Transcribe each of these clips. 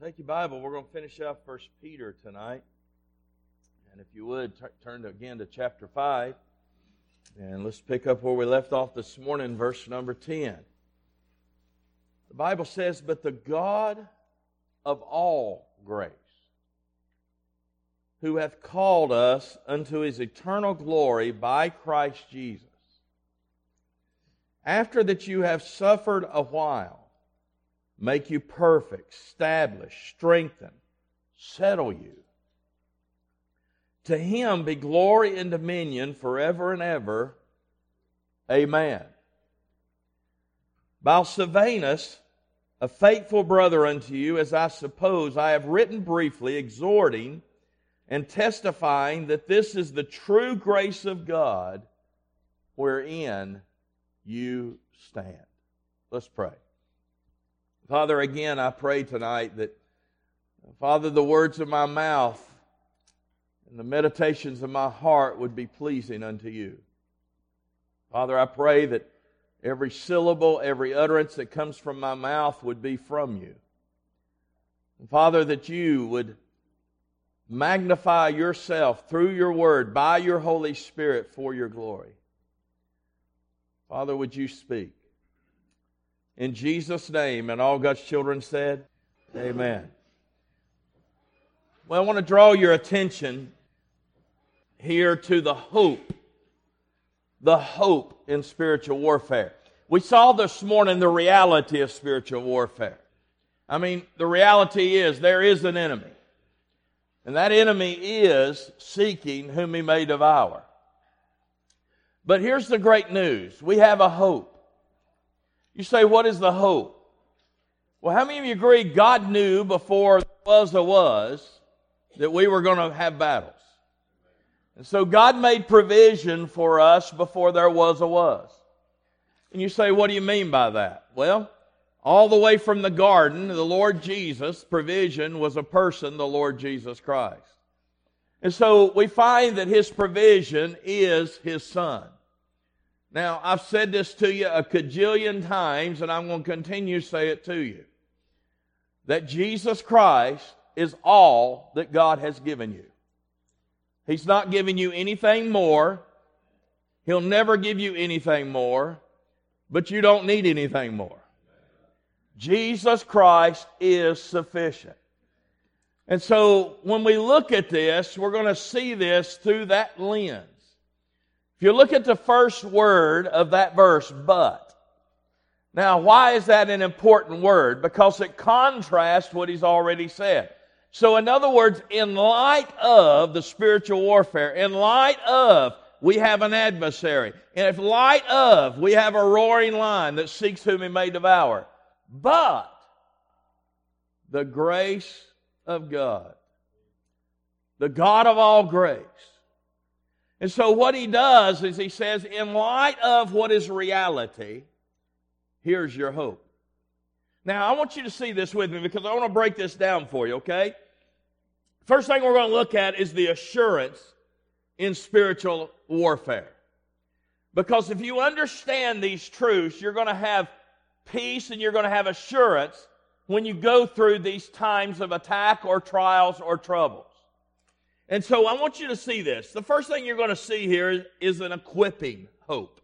Take your Bible. We're going to finish up First Peter tonight. And if you would, t- turn to, again to chapter 5. And let's pick up where we left off this morning, verse number 10. The Bible says, But the God of all grace, who hath called us unto his eternal glory by Christ Jesus, after that you have suffered a while, make you perfect, establish, strengthen, settle you. To him be glory and dominion forever and ever. Amen. By Silvanus, a faithful brother unto you, as I suppose, I have written briefly, exhorting and testifying that this is the true grace of God wherein you stand. Let's pray. Father, again, I pray tonight that, Father, the words of my mouth and the meditations of my heart would be pleasing unto you. Father, I pray that every syllable, every utterance that comes from my mouth would be from you. And Father, that you would magnify yourself through your word by your Holy Spirit for your glory. Father, would you speak? In Jesus' name, and all God's children said, Amen. Well, I want to draw your attention here to the hope, the hope in spiritual warfare. We saw this morning the reality of spiritual warfare. I mean, the reality is there is an enemy. And that enemy is seeking whom he may devour. But here's the great news we have a hope. You say, what is the hope? Well, how many of you agree God knew before there was a was that we were going to have battles? And so God made provision for us before there was a was. And you say, what do you mean by that? Well, all the way from the garden, the Lord Jesus, provision was a person, the Lord Jesus Christ. And so we find that his provision is his son. Now, I've said this to you a cajillion times, and I'm going to continue to say it to you that Jesus Christ is all that God has given you. He's not giving you anything more. He'll never give you anything more, but you don't need anything more. Jesus Christ is sufficient. And so when we look at this, we're going to see this through that lens. If you look at the first word of that verse, but. Now, why is that an important word? Because it contrasts what he's already said. So, in other words, in light of the spiritual warfare, in light of we have an adversary, and if light of we have a roaring lion that seeks whom he may devour, but the grace of God, the God of all grace, and so what he does is he says, in light of what is reality, here's your hope. Now, I want you to see this with me because I want to break this down for you, okay? First thing we're going to look at is the assurance in spiritual warfare. Because if you understand these truths, you're going to have peace and you're going to have assurance when you go through these times of attack or trials or troubles. And so I want you to see this. The first thing you're going to see here is an equipping hope.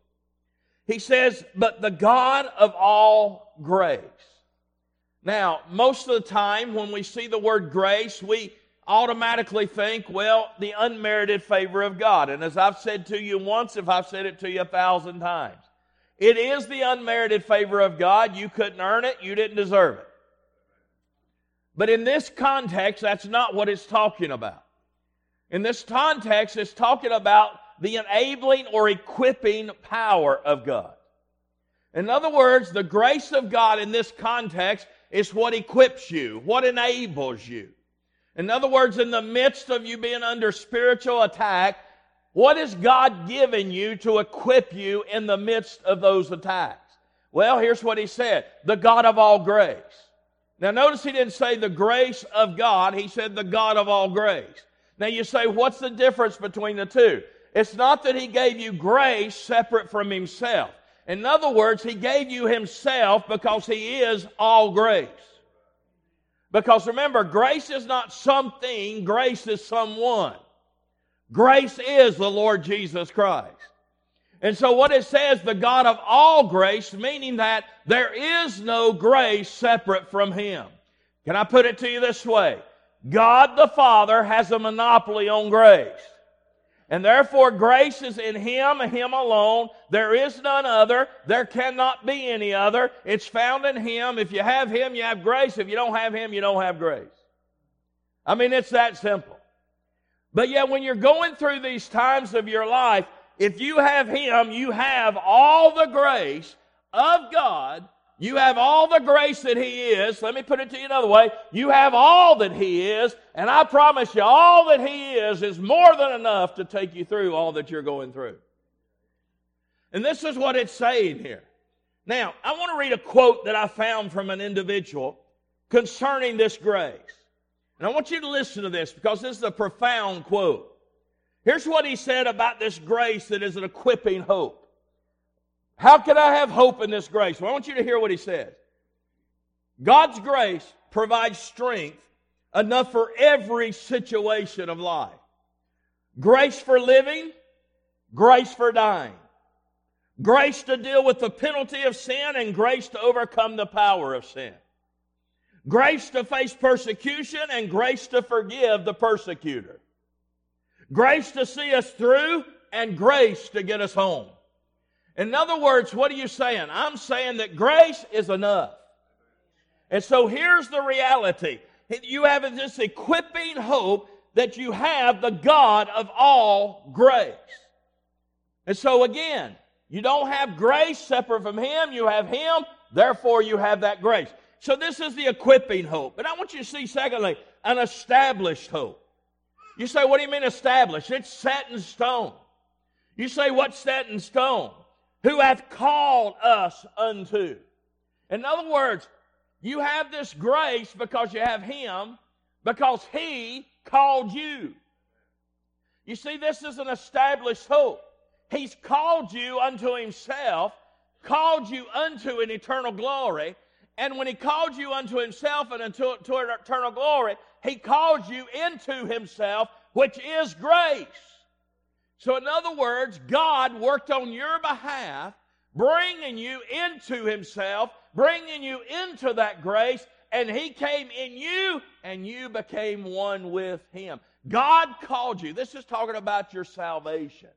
He says, but the God of all grace. Now, most of the time when we see the word grace, we automatically think, well, the unmerited favor of God. And as I've said to you once, if I've said it to you a thousand times, it is the unmerited favor of God. You couldn't earn it, you didn't deserve it. But in this context, that's not what it's talking about. In this context, it's talking about the enabling or equipping power of God. In other words, the grace of God in this context is what equips you, what enables you. In other words, in the midst of you being under spiritual attack, what is God giving you to equip you in the midst of those attacks? Well, here's what he said the God of all grace. Now, notice he didn't say the grace of God, he said the God of all grace. Now you say, what's the difference between the two? It's not that he gave you grace separate from himself. In other words, he gave you himself because he is all grace. Because remember, grace is not something, grace is someone. Grace is the Lord Jesus Christ. And so what it says, the God of all grace, meaning that there is no grace separate from Him. Can I put it to you this way? God the Father has a monopoly on grace. And therefore, grace is in Him and Him alone. There is none other. There cannot be any other. It's found in Him. If you have Him, you have grace. If you don't have Him, you don't have grace. I mean, it's that simple. But yet, when you're going through these times of your life, if you have Him, you have all the grace of God. You have all the grace that He is. Let me put it to you another way. You have all that He is, and I promise you, all that He is is more than enough to take you through all that you're going through. And this is what it's saying here. Now, I want to read a quote that I found from an individual concerning this grace. And I want you to listen to this because this is a profound quote. Here's what he said about this grace that is an equipping hope. How can I have hope in this grace? Well, I want you to hear what he says. God's grace provides strength enough for every situation of life. Grace for living, grace for dying. Grace to deal with the penalty of sin and grace to overcome the power of sin. Grace to face persecution and grace to forgive the persecutor. Grace to see us through and grace to get us home. In other words, what are you saying? I'm saying that grace is enough. And so here's the reality. You have this equipping hope that you have the God of all grace. And so again, you don't have grace separate from Him, you have Him, therefore you have that grace. So this is the equipping hope. But I want you to see, secondly, an established hope. You say, what do you mean established? It's set in stone. You say, what's set in stone? Who hath called us unto. In other words, you have this grace because you have Him, because He called you. You see, this is an established hope. He's called you unto Himself, called you unto an eternal glory, and when He called you unto Himself and unto, eternal glory, he calls you into Himself, which is grace. So, in other words, God worked on your behalf, bringing you into Himself, bringing you into that grace, and He came in you, and you became one with Him. God called you. This is talking about your salvation.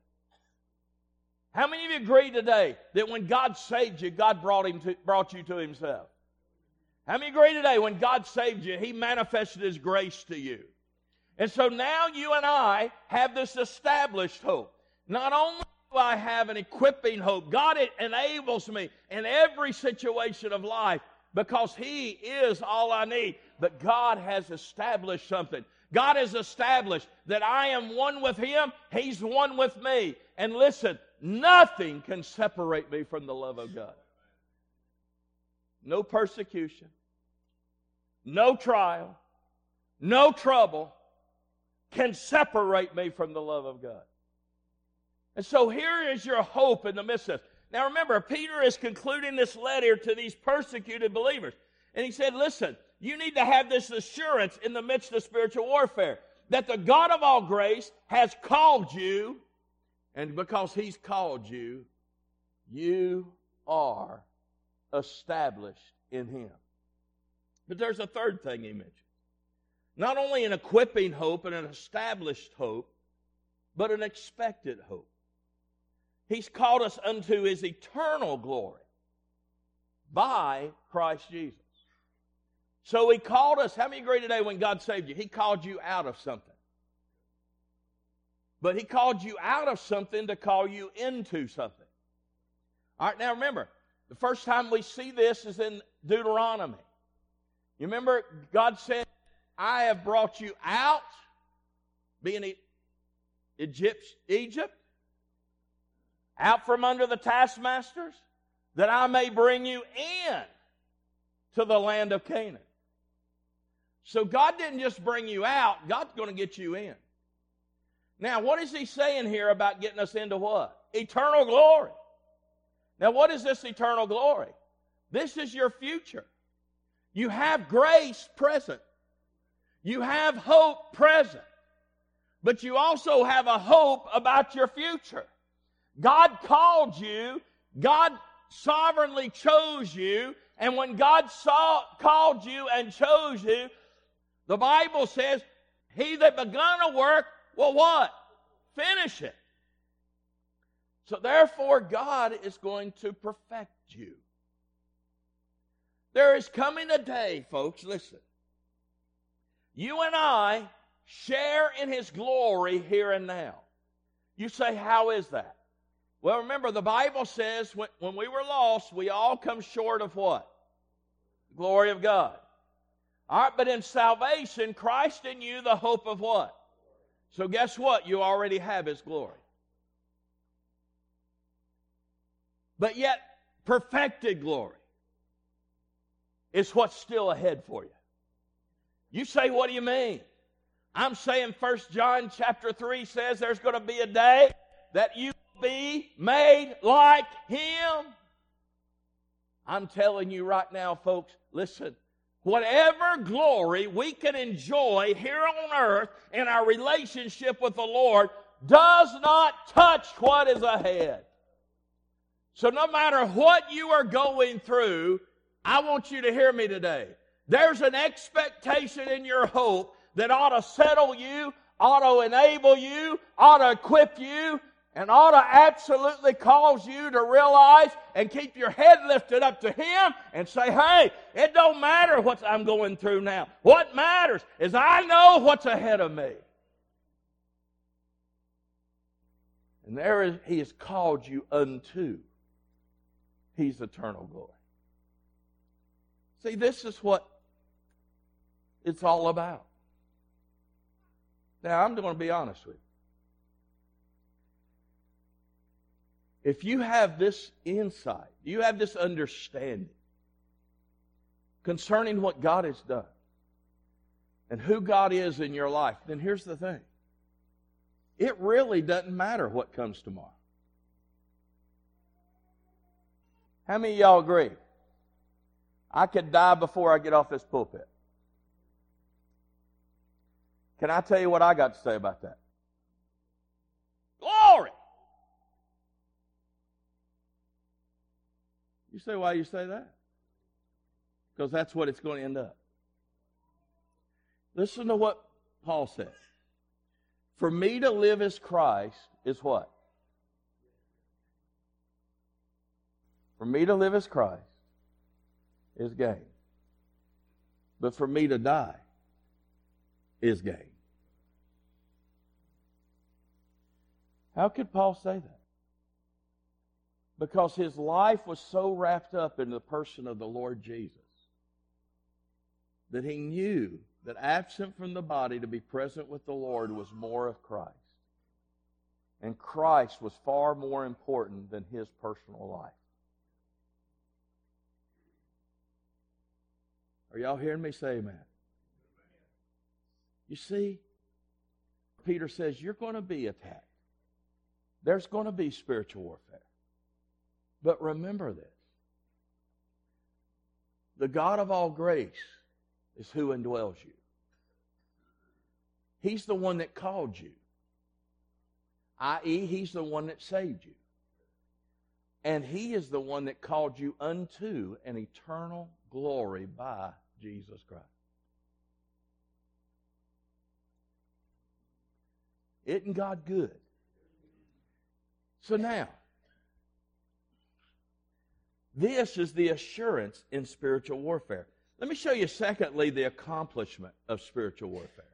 How many of you agree today that when God saved you, God brought, him to, brought you to Himself? How many agree today when God saved you, He manifested His grace to you? And so now you and I have this established hope. Not only do I have an equipping hope, God it enables me in every situation of life because He is all I need. But God has established something. God has established that I am one with Him, He's one with me. And listen, nothing can separate me from the love of God. No persecution, no trial, no trouble can separate me from the love of God. And so here is your hope in the midst of. Now remember, Peter is concluding this letter to these persecuted believers. And he said, Listen, you need to have this assurance in the midst of spiritual warfare that the God of all grace has called you, and because he's called you, you are established in him. But there's a third thing he mentioned. Not only an equipping hope and an established hope, but an expected hope. He's called us unto his eternal glory by Christ Jesus. So he called us. How many agree today when God saved you? He called you out of something. But he called you out of something to call you into something. All right, now remember, the first time we see this is in Deuteronomy. You remember God said, I have brought you out, being Egypt, Egypt, out from under the taskmasters, that I may bring you in to the land of Canaan. So God didn't just bring you out, God's going to get you in. Now, what is he saying here about getting us into what? Eternal glory. Now, what is this eternal glory? This is your future. You have grace present. You have hope present, but you also have a hope about your future. God called you, God sovereignly chose you, and when God saw, called you and chose you, the Bible says, He that begun a work will what? Finish it. So therefore, God is going to perfect you. There is coming a day, folks, listen. You and I share in His glory here and now. You say, How is that? Well, remember, the Bible says when, when we were lost, we all come short of what? The glory of God. All right, but in salvation, Christ in you, the hope of what? So, guess what? You already have His glory. But yet, perfected glory is what's still ahead for you. You say, what do you mean? I'm saying First John chapter 3 says there's going to be a day that you be made like him. I'm telling you right now, folks, listen. Whatever glory we can enjoy here on earth in our relationship with the Lord does not touch what is ahead. So, no matter what you are going through, I want you to hear me today. There's an expectation in your hope that ought to settle you, ought to enable you, ought to equip you, and ought to absolutely cause you to realize and keep your head lifted up to Him and say, hey, it don't matter what I'm going through now. What matters is I know what's ahead of me. And there is, He has called you unto His eternal glory. See, this is what it's all about. Now, I'm going to be honest with you. if you have this insight, you have this understanding concerning what God has done and who God is in your life, then here's the thing. It really doesn't matter what comes tomorrow. How many of y'all agree? I could die before I get off this pulpit. Can I tell you what I got to say about that? Glory! You say, why you say that? Because that's what it's going to end up. Listen to what Paul says. For me to live as Christ is what? For me to live as Christ is gain. But for me to die is gain. How could Paul say that? because his life was so wrapped up in the person of the Lord Jesus that he knew that absent from the body to be present with the Lord was more of Christ. And Christ was far more important than his personal life. Are y'all hearing me say amen? You see, Peter says you're going to be attacked. There's going to be spiritual warfare. But remember this the God of all grace is who indwells you. He's the one that called you, i.e., He's the one that saved you. And He is the one that called you unto an eternal glory by Jesus Christ. Isn't God good? So now, this is the assurance in spiritual warfare. Let me show you, secondly, the accomplishment of spiritual warfare.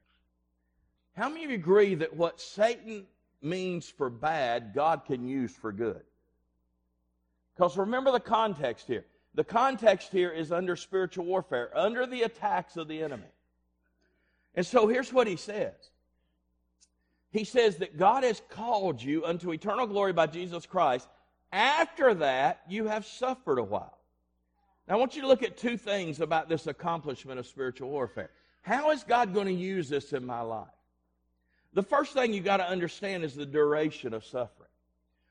How many of you agree that what Satan means for bad, God can use for good? Because remember the context here. The context here is under spiritual warfare, under the attacks of the enemy. And so here's what he says He says that God has called you unto eternal glory by Jesus Christ after that, you have suffered a while. Now, I want you to look at two things about this accomplishment of spiritual warfare. How is God going to use this in my life? The first thing you got to understand is the duration of suffering.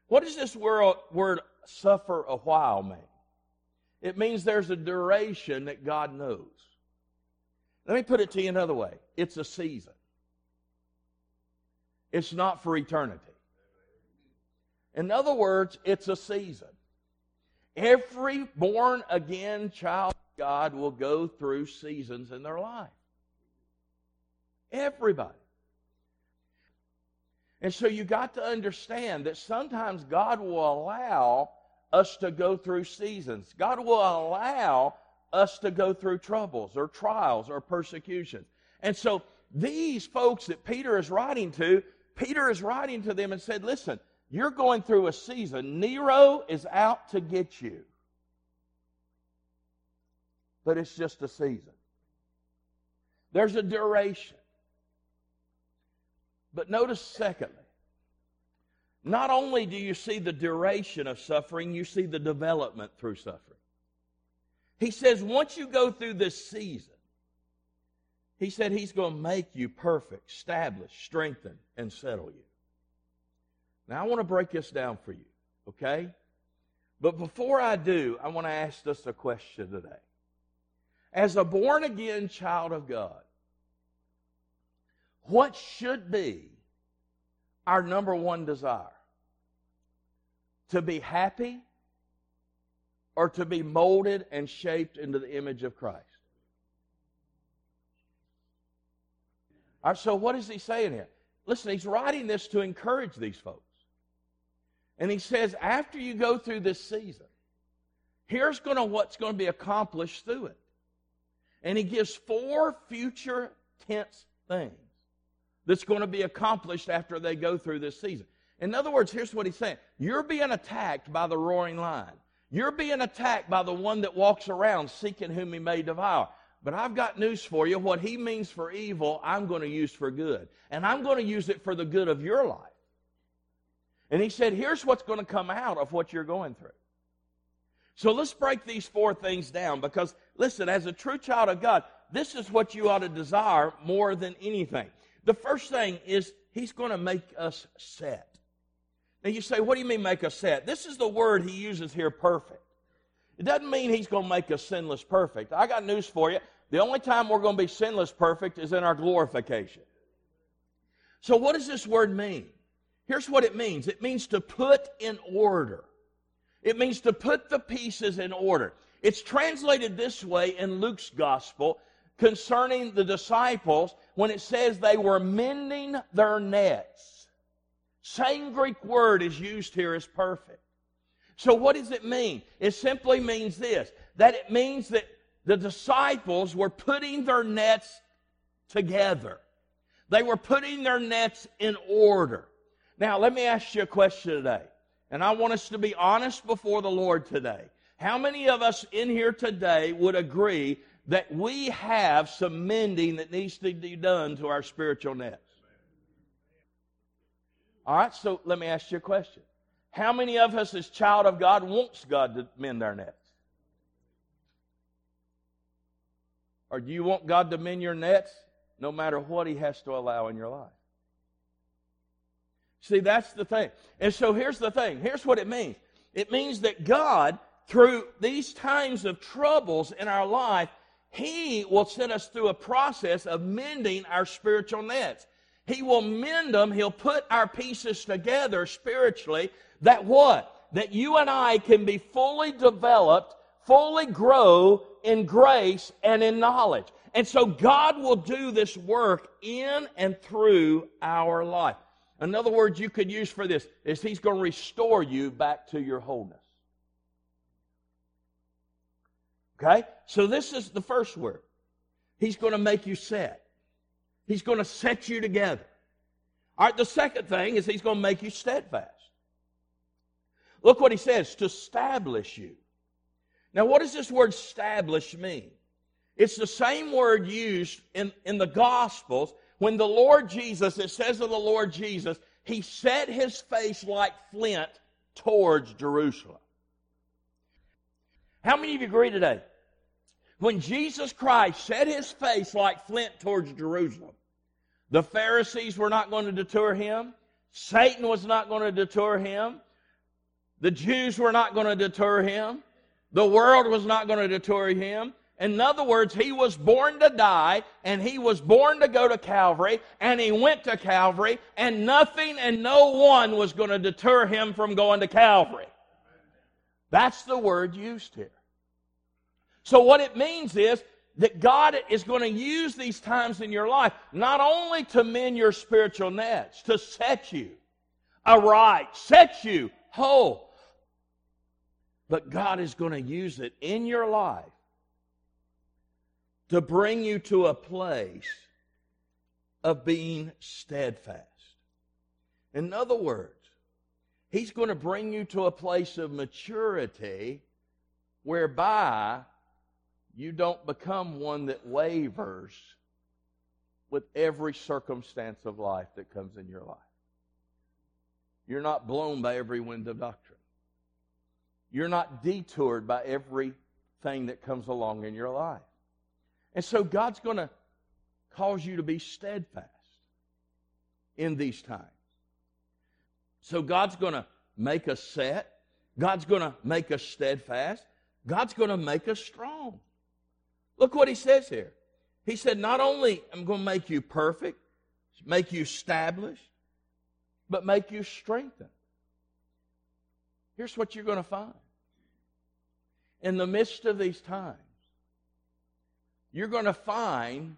What does this word, word suffer a while mean? It means there's a duration that God knows. Let me put it to you another way it's a season, it's not for eternity. In other words, it's a season. Every born again child of God will go through seasons in their life. Everybody. And so you got to understand that sometimes God will allow us to go through seasons. God will allow us to go through troubles or trials or persecutions. And so these folks that Peter is writing to, Peter is writing to them and said, listen, you're going through a season. Nero is out to get you. But it's just a season. There's a duration. But notice, secondly, not only do you see the duration of suffering, you see the development through suffering. He says, once you go through this season, he said he's going to make you perfect, establish, strengthen, and settle you. Now, I want to break this down for you, okay? But before I do, I want to ask us a question today. As a born again child of God, what should be our number one desire? To be happy or to be molded and shaped into the image of Christ? So what is he saying here? Listen, he's writing this to encourage these folks. And he says, after you go through this season, here's going to what's going to be accomplished through it. And he gives four future tense things that's going to be accomplished after they go through this season. In other words, here's what he's saying You're being attacked by the roaring lion. You're being attacked by the one that walks around seeking whom he may devour. But I've got news for you. What he means for evil, I'm going to use for good. And I'm going to use it for the good of your life. And he said, here's what's going to come out of what you're going through. So let's break these four things down because, listen, as a true child of God, this is what you ought to desire more than anything. The first thing is he's going to make us set. Now you say, what do you mean make us set? This is the word he uses here, perfect. It doesn't mean he's going to make us sinless perfect. I got news for you. The only time we're going to be sinless perfect is in our glorification. So what does this word mean? Here's what it means. It means to put in order. It means to put the pieces in order. It's translated this way in Luke's gospel concerning the disciples when it says they were mending their nets. Same Greek word is used here as perfect. So what does it mean? It simply means this, that it means that the disciples were putting their nets together. They were putting their nets in order. Now, let me ask you a question today. And I want us to be honest before the Lord today. How many of us in here today would agree that we have some mending that needs to be done to our spiritual nets. All right, so let me ask you a question. How many of us as child of God wants God to mend our nets? Or do you want God to mend your nets no matter what he has to allow in your life? See, that's the thing. And so here's the thing. Here's what it means. It means that God, through these times of troubles in our life, he will send us through a process of mending our spiritual nets. He will mend them. He'll put our pieces together spiritually that what? That you and I can be fully developed, fully grow in grace and in knowledge. And so God will do this work in and through our life. Another word you could use for this is He's going to restore you back to your wholeness. Okay? So this is the first word. He's going to make you set. He's going to set you together. All right, the second thing is he's going to make you steadfast. Look what he says to establish you. Now, what does this word establish mean? It's the same word used in, in the Gospels when the Lord Jesus, it says of the Lord Jesus, he set his face like flint towards Jerusalem. How many of you agree today? When Jesus Christ set his face like flint towards Jerusalem, the Pharisees were not going to deter him. Satan was not going to deter him. The Jews were not going to deter him. The world was not going to deter him. In other words, he was born to die and he was born to go to Calvary and he went to Calvary and nothing and no one was going to deter him from going to Calvary. That's the word used here. So what it means is that God is going to use these times in your life not only to mend your spiritual nets, to set you aright, set you whole, but God is going to use it in your life to bring you to a place of being steadfast. In other words, He's going to bring you to a place of maturity whereby you don't become one that wavers with every circumstance of life that comes in your life. You're not blown by every wind of doctrine. You're not detoured by everything that comes along in your life. And so God's going to cause you to be steadfast in these times. So God's going to make us set. God's going to make us steadfast. God's going to make us strong. Look what he says here. He said, Not only am I going to make you perfect, make you established, but make you strengthened. Here's what you're going to find. In the midst of these times, you're going to find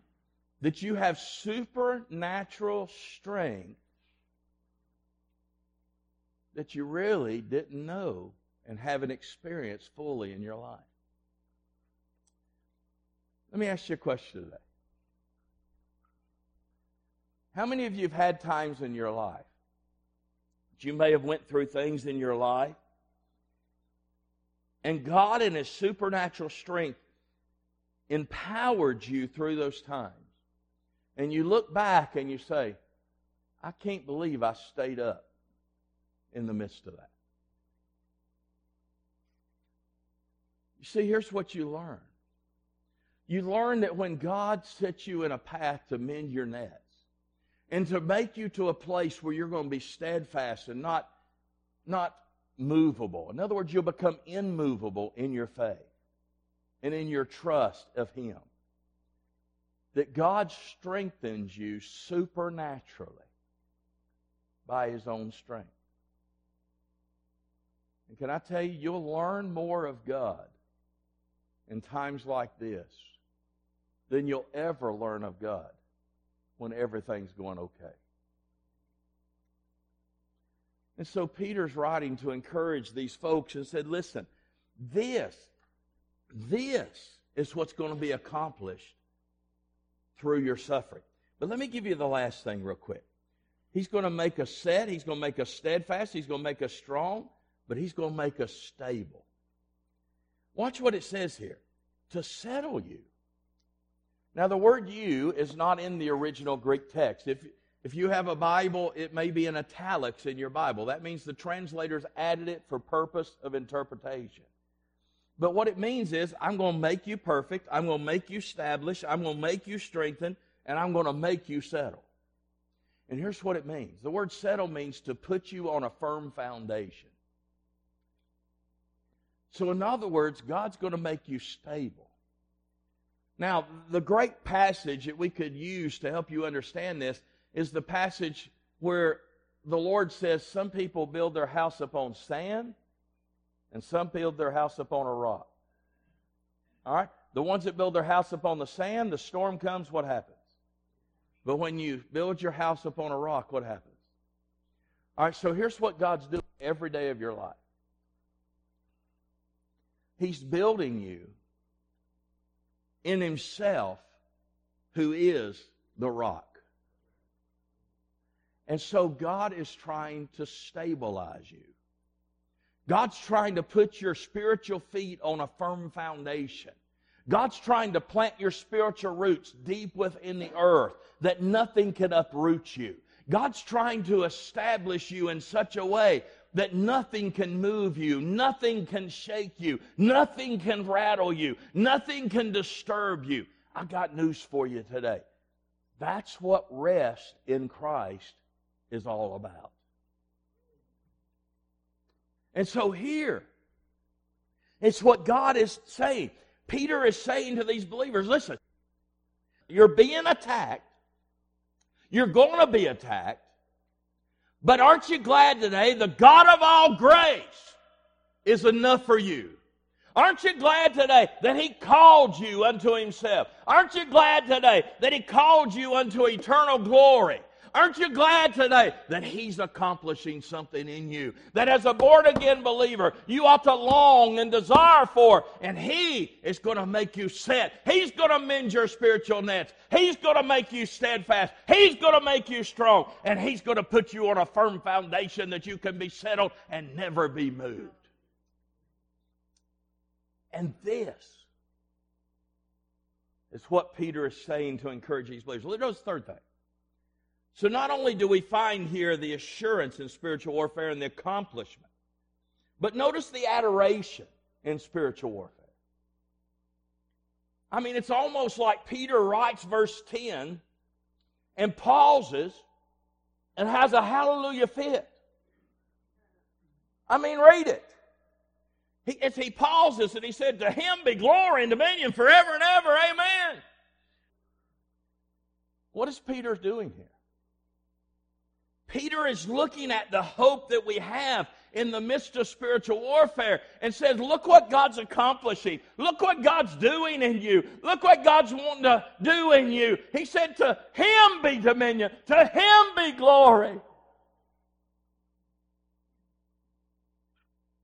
that you have supernatural strength that you really didn't know and haven't experienced fully in your life. Let me ask you a question today. How many of you have had times in your life that you may have went through things in your life and God in his supernatural strength empowered you through those times. And you look back and you say, I can't believe I stayed up in the midst of that. You see, here's what you learn you learn that when God sets you in a path to mend your nets and to make you to a place where you're going to be steadfast and not, not movable. In other words, you'll become immovable in your faith and in your trust of Him. That God strengthens you supernaturally by His own strength. And can I tell you, you'll learn more of God in times like this than you'll ever learn of God when everything's going okay. And so Peter's writing to encourage these folks and said, listen, this, this is what's going to be accomplished through your suffering. But let me give you the last thing real quick. He's going to make us set, he's going to make us steadfast, he's going to make us strong, but he's going to make us stable. Watch what it says here to settle you. Now, the word you is not in the original Greek text. If, if you have a Bible, it may be in italics in your Bible. That means the translators added it for purpose of interpretation. But what it means is, I'm going to make you perfect, I'm going to make you established, I'm going to make you strengthened, and I'm going to make you settle. And here's what it means the word settle means to put you on a firm foundation. So, in other words, God's going to make you stable. Now, the great passage that we could use to help you understand this is the passage where the Lord says some people build their house upon sand and some build their house upon a rock. All right? The ones that build their house upon the sand, the storm comes, what happens? But when you build your house upon a rock, what happens? All right, so here's what God's doing every day of your life He's building you in himself who is the rock. And so God is trying to stabilize you. God's trying to put your spiritual feet on a firm foundation. God's trying to plant your spiritual roots deep within the earth that nothing can uproot you. God's trying to establish you in such a way that nothing can move you, nothing can shake you, nothing can rattle you, nothing can disturb you. I got news for you today. That's what rest in Christ is all about. And so here, it's what God is saying. Peter is saying to these believers, listen, you're being attacked. You're going to be attacked. But aren't you glad today the God of all grace is enough for you? Aren't you glad today that He called you unto Himself? Aren't you glad today that He called you unto eternal glory? Aren't you glad today that He's accomplishing something in you? That as a born again believer, you ought to long and desire for, and He is going to make you set. He's going to mend your spiritual nets. He's going to make you steadfast. He's going to make you strong. And He's going to put you on a firm foundation that you can be settled and never be moved. And this is what Peter is saying to encourage these believers. Notice the third thing. So not only do we find here the assurance in spiritual warfare and the accomplishment, but notice the adoration in spiritual warfare. I mean, it's almost like Peter writes verse 10 and pauses and has a hallelujah fit. I mean, read it. He, he pauses and he said, To him be glory and dominion forever and ever. Amen. What is Peter doing here? Peter is looking at the hope that we have in the midst of spiritual warfare and says, Look what God's accomplishing. Look what God's doing in you. Look what God's wanting to do in you. He said, To him be dominion, to him be glory. Let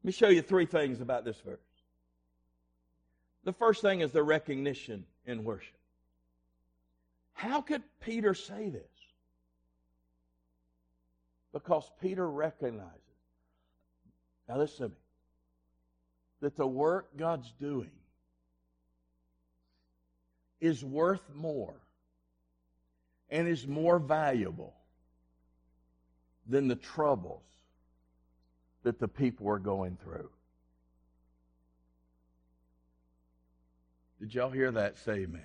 me show you three things about this verse. The first thing is the recognition in worship. How could Peter say this? Because Peter recognizes, now listen to me, that the work God's doing is worth more and is more valuable than the troubles that the people are going through. Did y'all hear that? Say amen.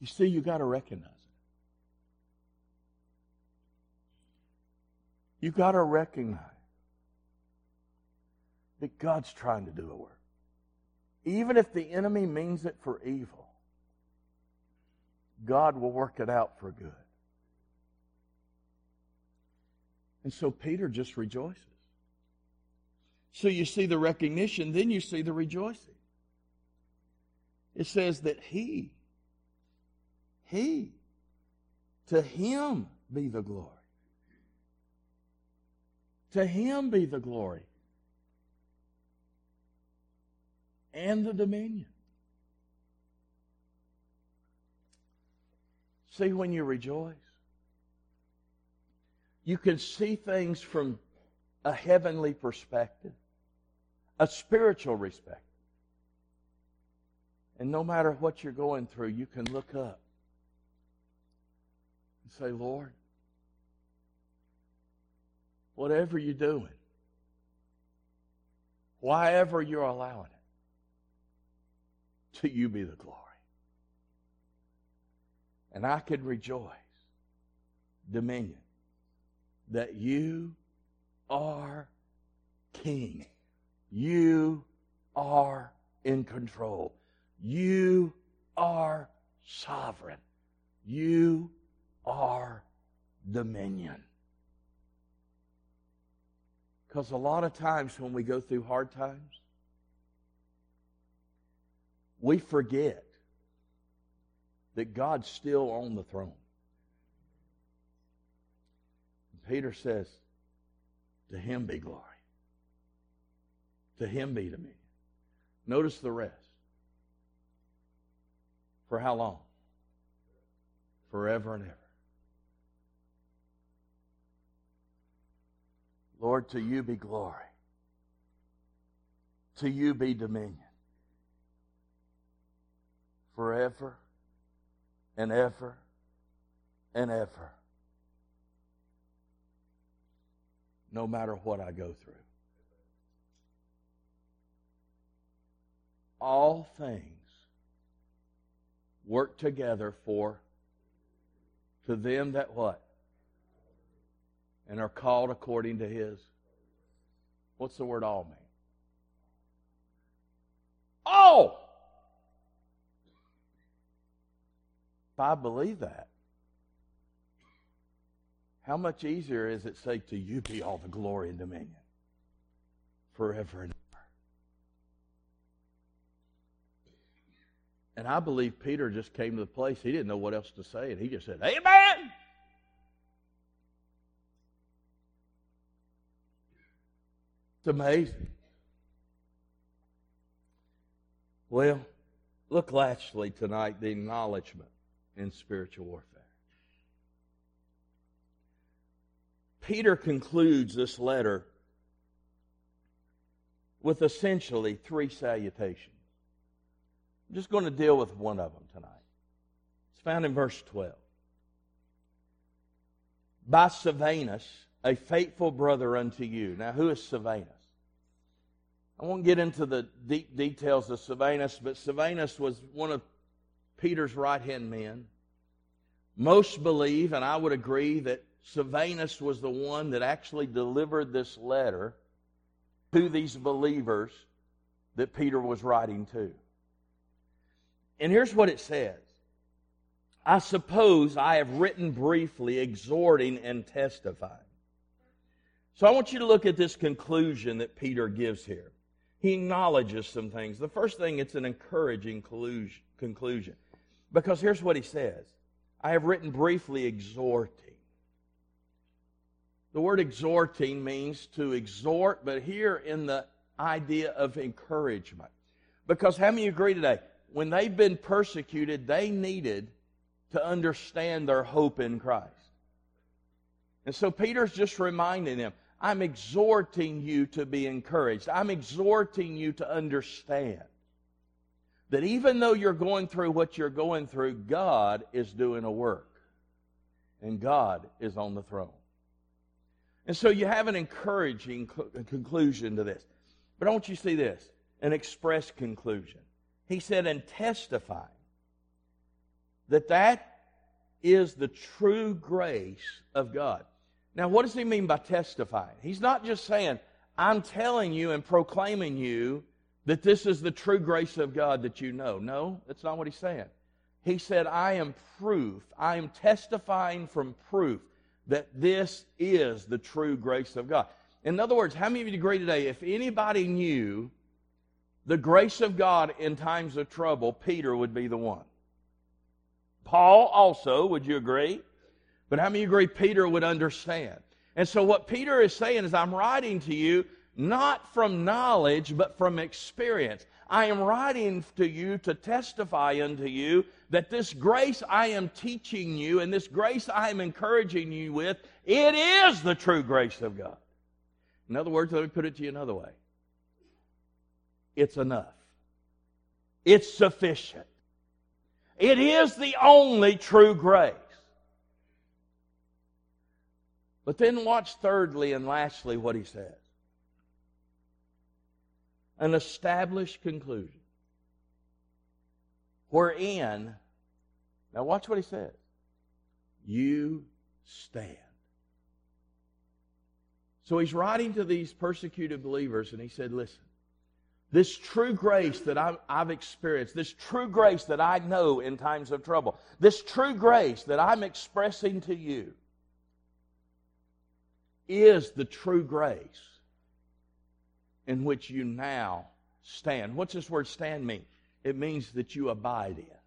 You see, you got to recognize it. You got to recognize that God's trying to do a work. Even if the enemy means it for evil, God will work it out for good. And so Peter just rejoices. So you see the recognition, then you see the rejoicing. It says that he, he, to him be the glory. To him be the glory and the dominion. See, when you rejoice, you can see things from a heavenly perspective, a spiritual perspective. And no matter what you're going through, you can look up and say, Lord, whatever you're doing, why ever you're allowing it, to you be the glory. And I can rejoice, dominion, that you are king. You are in control. You are sovereign. You are dominion. Because a lot of times when we go through hard times, we forget that God's still on the throne. Peter says, To him be glory. To him be dominion. Notice the rest. For how long? Forever and ever. Lord, to you be glory. To you be dominion. Forever and ever and ever. No matter what I go through. All things work together for to them that what? And are called according to his. What's the word all mean? all. If I believe that, how much easier is it say to you be all the glory and dominion forever and ever? And I believe Peter just came to the place he didn't know what else to say, and he just said, Amen. It's amazing. Well, look lastly tonight the acknowledgement in spiritual warfare. Peter concludes this letter with essentially three salutations. I'm just going to deal with one of them tonight. It's found in verse 12. By Silvanus, a faithful brother unto you. Now, who is Silvanus? I won't get into the deep details of Silvanus, but Silvanus was one of Peter's right hand men. Most believe, and I would agree, that Silvanus was the one that actually delivered this letter to these believers that Peter was writing to. And here's what it says I suppose I have written briefly, exhorting and testifying. So I want you to look at this conclusion that Peter gives here. He acknowledges some things. The first thing, it's an encouraging conclusion. Because here's what he says I have written briefly, exhorting. The word exhorting means to exhort, but here in the idea of encouragement. Because how many agree today? When they've been persecuted, they needed to understand their hope in Christ. And so Peter's just reminding them I'm exhorting you to be encouraged. I'm exhorting you to understand that even though you're going through what you're going through, God is doing a work. And God is on the throne. And so you have an encouraging conclusion to this. But I want you to see this an express conclusion. He said, and testify that that is the true grace of God. Now, what does he mean by testifying? He's not just saying, I'm telling you and proclaiming you that this is the true grace of God that you know. No, that's not what he's saying. He said, I am proof. I am testifying from proof that this is the true grace of God. In other words, how many of you agree today? If anybody knew the grace of God in times of trouble, Peter would be the one. Paul also, would you agree? But how many agree Peter would understand? And so what Peter is saying is, I'm writing to you not from knowledge, but from experience. I am writing to you to testify unto you that this grace I am teaching you and this grace I am encouraging you with, it is the true grace of God. In other words, let me put it to you another way it's enough, it's sufficient. It is the only true grace. But then watch thirdly and lastly what he says an established conclusion. Wherein, now watch what he says you stand. So he's writing to these persecuted believers, and he said, Listen, this true grace that i have experienced, this true grace that I know in times of trouble, this true grace that I'm expressing to you, is the true grace in which you now stand. What's this word stand mean? It means that you abide in.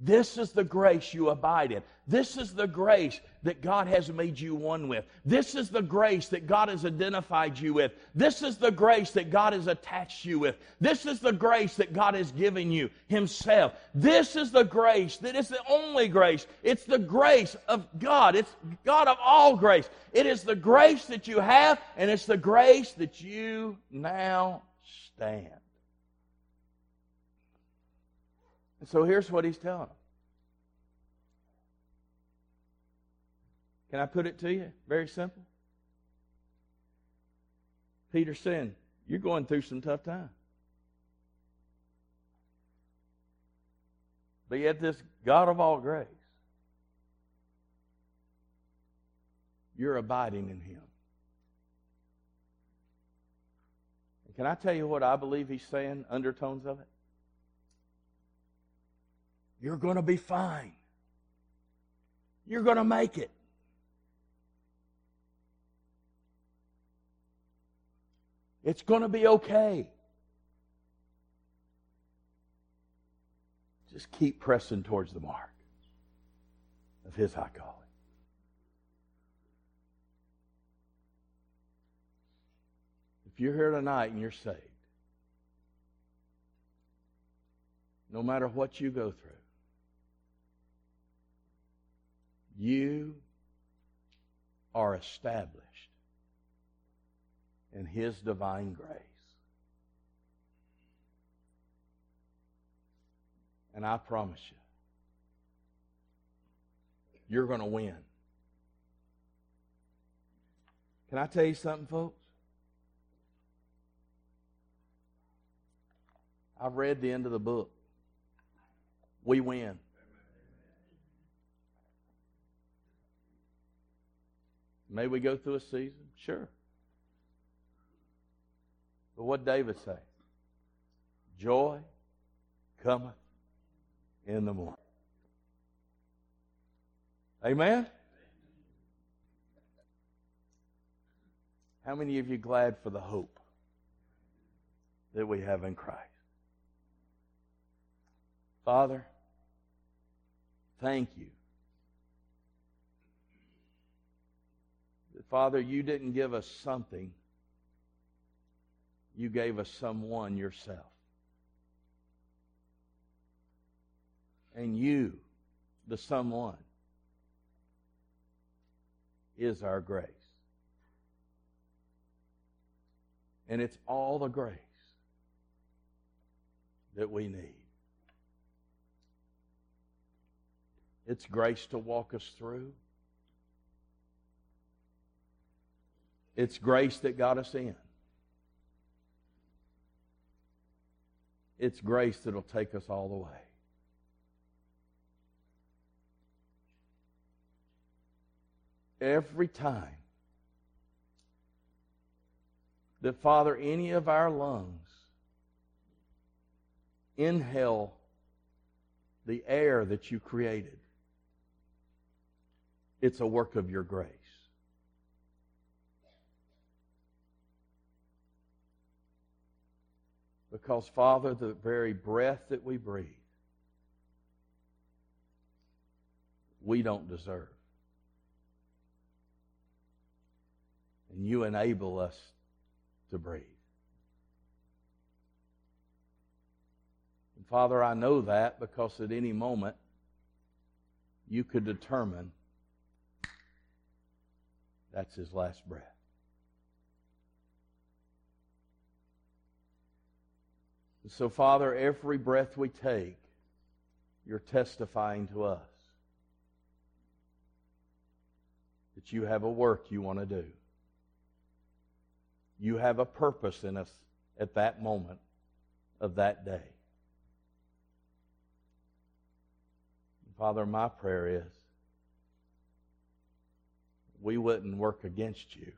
This is the grace you abide in. This is the grace that God has made you one with. This is the grace that God has identified you with. This is the grace that God has attached you with. This is the grace that God has given you Himself. This is the grace that is the only grace. It's the grace of God. It's God of all grace. It is the grace that you have, and it's the grace that you now stand. And so here's what he's telling them. Can I put it to you? Very simple. Peter saying, You're going through some tough times. But yet, this God of all grace, you're abiding in Him. Can I tell you what I believe he's saying, undertones of it? You're going to be fine. You're going to make it. It's going to be okay. Just keep pressing towards the mark of His high calling. If you're here tonight and you're saved, no matter what you go through, you are established in His divine grace. And I promise you, you're going to win. Can I tell you something, folks? I've read the end of the book. We win. May we go through a season? Sure. But what David say? Joy cometh in the morning. Amen? How many of you glad for the hope that we have in Christ? Father, thank you. Father, you didn't give us something you gave us someone yourself. And you, the someone, is our grace. And it's all the grace that we need. It's grace to walk us through. It's grace that got us in. It's grace that'll take us all the way. Every time that, Father, any of our lungs inhale the air that you created, it's a work of your grace. Because, Father, the very breath that we breathe, we don't deserve. And you enable us to breathe. And Father, I know that because at any moment you could determine that's his last breath. So, Father, every breath we take, you're testifying to us that you have a work you want to do. You have a purpose in us at that moment of that day. Father, my prayer is we wouldn't work against you,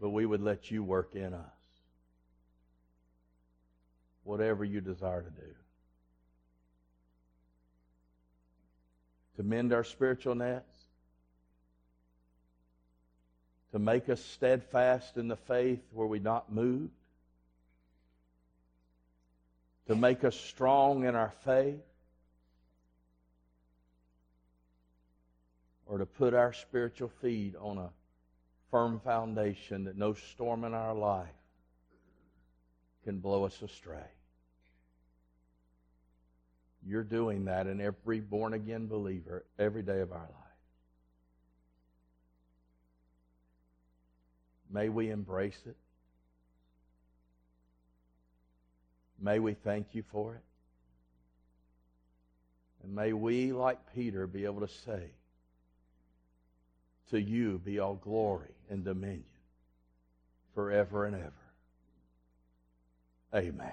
but we would let you work in us whatever you desire to do. To mend our spiritual nets, to make us steadfast in the faith where we not moved, to make us strong in our faith, or to put our spiritual feet on a firm foundation that no storm in our life can blow us astray. You're doing that in every born again believer every day of our life. May we embrace it. May we thank you for it. And may we, like Peter, be able to say, To you be all glory and dominion forever and ever. Amen.